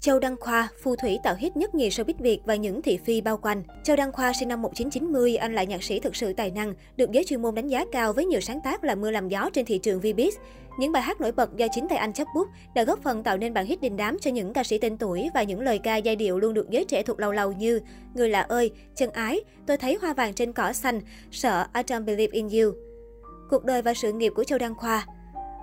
Châu Đăng Khoa, phù thủy tạo hit nhất nhì showbiz Việt và những thị phi bao quanh. Châu Đăng Khoa sinh năm 1990, anh là nhạc sĩ thực sự tài năng, được giới chuyên môn đánh giá cao với nhiều sáng tác làm mưa làm gió trên thị trường Vbiz. Những bài hát nổi bật do chính tay anh chấp bút đã góp phần tạo nên bản hit đình đám cho những ca sĩ tên tuổi và những lời ca giai điệu luôn được giới trẻ thuộc lâu lâu như Người lạ ơi, Chân ái, Tôi thấy hoa vàng trên cỏ xanh, Sợ, I don't believe in you. Cuộc đời và sự nghiệp của Châu Đăng Khoa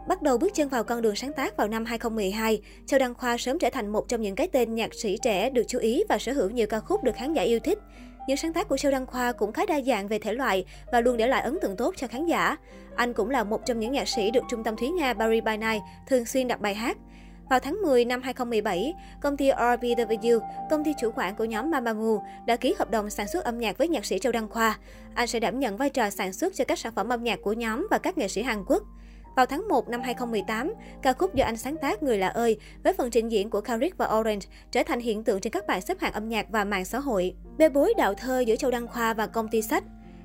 Bắt đầu bước chân vào con đường sáng tác vào năm 2012, Châu Đăng Khoa sớm trở thành một trong những cái tên nhạc sĩ trẻ được chú ý và sở hữu nhiều ca khúc được khán giả yêu thích. Những sáng tác của Châu Đăng Khoa cũng khá đa dạng về thể loại và luôn để lại ấn tượng tốt cho khán giả. Anh cũng là một trong những nhạc sĩ được Trung tâm Thúy Nga Paris by Night thường xuyên đặt bài hát. Vào tháng 10 năm 2017, công ty RBW, công ty chủ quản của nhóm Mamamoo, đã ký hợp đồng sản xuất âm nhạc với nhạc sĩ Châu Đăng Khoa. Anh sẽ đảm nhận vai trò sản xuất cho các sản phẩm âm nhạc của nhóm và các nghệ sĩ Hàn Quốc. Vào tháng 1 năm 2018, ca khúc do anh sáng tác Người lạ ơi với phần trình diễn của Karik và Orange trở thành hiện tượng trên các bài xếp hạng âm nhạc và mạng xã hội. Bê bối đạo thơ giữa Châu Đăng Khoa và công ty sách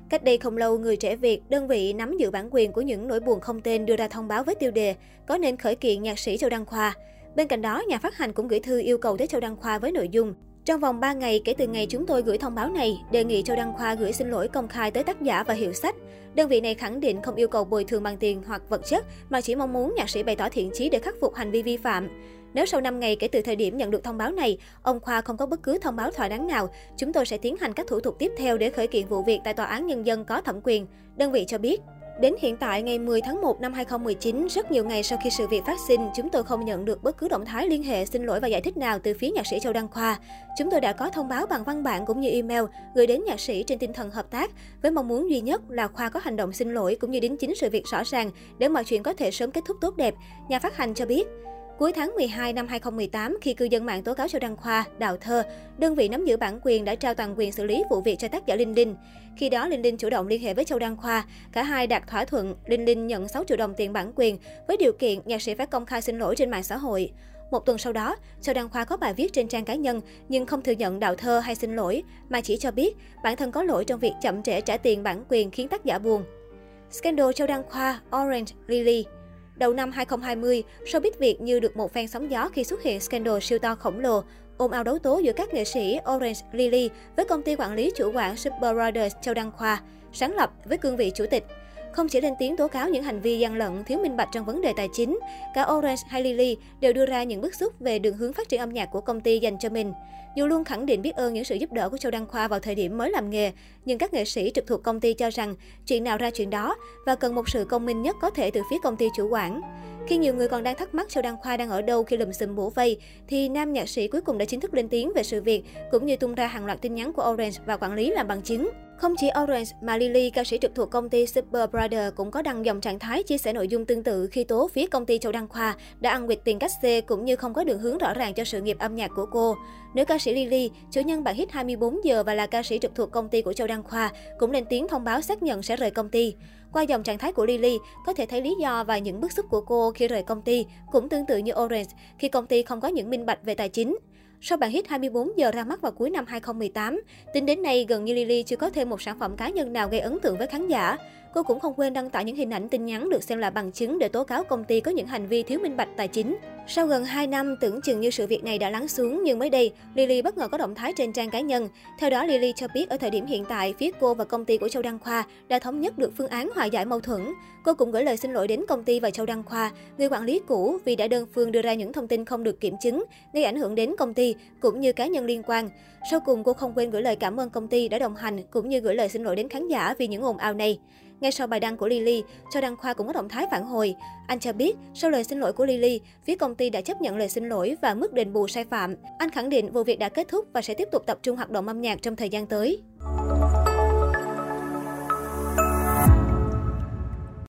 Cách đây không lâu, người trẻ Việt, đơn vị nắm giữ bản quyền của những nỗi buồn không tên đưa ra thông báo với tiêu đề có nên khởi kiện nhạc sĩ Châu Đăng Khoa. Bên cạnh đó, nhà phát hành cũng gửi thư yêu cầu tới Châu Đăng Khoa với nội dung trong vòng 3 ngày kể từ ngày chúng tôi gửi thông báo này, đề nghị Châu Đăng Khoa gửi xin lỗi công khai tới tác giả và hiệu sách. Đơn vị này khẳng định không yêu cầu bồi thường bằng tiền hoặc vật chất, mà chỉ mong muốn nhạc sĩ bày tỏ thiện chí để khắc phục hành vi vi phạm. Nếu sau 5 ngày kể từ thời điểm nhận được thông báo này, ông Khoa không có bất cứ thông báo thỏa đáng nào, chúng tôi sẽ tiến hành các thủ tục tiếp theo để khởi kiện vụ việc tại Tòa án Nhân dân có thẩm quyền. Đơn vị cho biết, Đến hiện tại, ngày 10 tháng 1 năm 2019, rất nhiều ngày sau khi sự việc phát sinh, chúng tôi không nhận được bất cứ động thái liên hệ xin lỗi và giải thích nào từ phía nhạc sĩ Châu Đăng Khoa. Chúng tôi đã có thông báo bằng văn bản cũng như email gửi đến nhạc sĩ trên tinh thần hợp tác, với mong muốn duy nhất là Khoa có hành động xin lỗi cũng như đính chính sự việc rõ ràng để mọi chuyện có thể sớm kết thúc tốt đẹp. Nhà phát hành cho biết, Cuối tháng 12 năm 2018, khi cư dân mạng tố cáo Châu Đăng Khoa, Đào Thơ, đơn vị nắm giữ bản quyền đã trao toàn quyền xử lý vụ việc cho tác giả Linh Linh. Khi đó, Linh Linh chủ động liên hệ với Châu Đăng Khoa. Cả hai đạt thỏa thuận, Linh Linh nhận 6 triệu đồng tiền bản quyền với điều kiện nhạc sĩ phải công khai xin lỗi trên mạng xã hội. Một tuần sau đó, Châu Đăng Khoa có bài viết trên trang cá nhân nhưng không thừa nhận đạo thơ hay xin lỗi, mà chỉ cho biết bản thân có lỗi trong việc chậm trễ trả tiền bản quyền khiến tác giả buồn. Scandal Châu Đăng Khoa, Orange, Lily Đầu năm 2020, showbiz Việt như được một phen sóng gió khi xuất hiện scandal siêu to khổng lồ, ôm ao đấu tố giữa các nghệ sĩ Orange Lily với công ty quản lý chủ quản Super Brothers Châu Đăng Khoa, sáng lập với cương vị chủ tịch. Không chỉ lên tiếng tố cáo những hành vi gian lận, thiếu minh bạch trong vấn đề tài chính, cả Orange hay Lily đều đưa ra những bức xúc về đường hướng phát triển âm nhạc của công ty dành cho mình. Dù luôn khẳng định biết ơn những sự giúp đỡ của Châu Đăng Khoa vào thời điểm mới làm nghề, nhưng các nghệ sĩ trực thuộc công ty cho rằng chuyện nào ra chuyện đó và cần một sự công minh nhất có thể từ phía công ty chủ quản. Khi nhiều người còn đang thắc mắc Châu Đăng Khoa đang ở đâu khi lùm xùm bổ vây, thì nam nhạc sĩ cuối cùng đã chính thức lên tiếng về sự việc, cũng như tung ra hàng loạt tin nhắn của Orange và quản lý làm bằng chứng. Không chỉ Orange mà Lily, ca sĩ trực thuộc công ty Super Brother cũng có đăng dòng trạng thái chia sẻ nội dung tương tự khi tố phía công ty Châu Đăng Khoa đã ăn quỵt tiền cách xê cũng như không có đường hướng rõ ràng cho sự nghiệp âm nhạc của cô. Nữ ca sĩ Lily, chủ nhân bản hit 24 giờ và là ca sĩ trực thuộc công ty của Châu Đăng Khoa, cũng lên tiếng thông báo xác nhận sẽ rời công ty. Qua dòng trạng thái của Lily, có thể thấy lý do và những bức xúc của cô khi rời công ty cũng tương tự như Orange khi công ty không có những minh bạch về tài chính. Sau bản hit 24 giờ ra mắt vào cuối năm 2018, tính đến nay gần như Lily chưa có thêm một sản phẩm cá nhân nào gây ấn tượng với khán giả. Cô cũng không quên đăng tải những hình ảnh tin nhắn được xem là bằng chứng để tố cáo công ty có những hành vi thiếu minh bạch tài chính. Sau gần 2 năm, tưởng chừng như sự việc này đã lắng xuống, nhưng mới đây, Lily bất ngờ có động thái trên trang cá nhân. Theo đó, Lily cho biết ở thời điểm hiện tại, phía cô và công ty của Châu Đăng Khoa đã thống nhất được phương án hòa giải mâu thuẫn. Cô cũng gửi lời xin lỗi đến công ty và Châu Đăng Khoa, người quản lý cũ vì đã đơn phương đưa ra những thông tin không được kiểm chứng, gây ảnh hưởng đến công ty cũng như cá nhân liên quan. Sau cùng, cô không quên gửi lời cảm ơn công ty đã đồng hành cũng như gửi lời xin lỗi đến khán giả vì những ồn ào này. Ngay sau bài đăng của Lily, cho Đăng Khoa cũng có động thái phản hồi. Anh cho biết, sau lời xin lỗi của Lily, phía công ty đã chấp nhận lời xin lỗi và mức đền bù sai phạm. Anh khẳng định vụ việc đã kết thúc và sẽ tiếp tục tập trung hoạt động âm nhạc trong thời gian tới.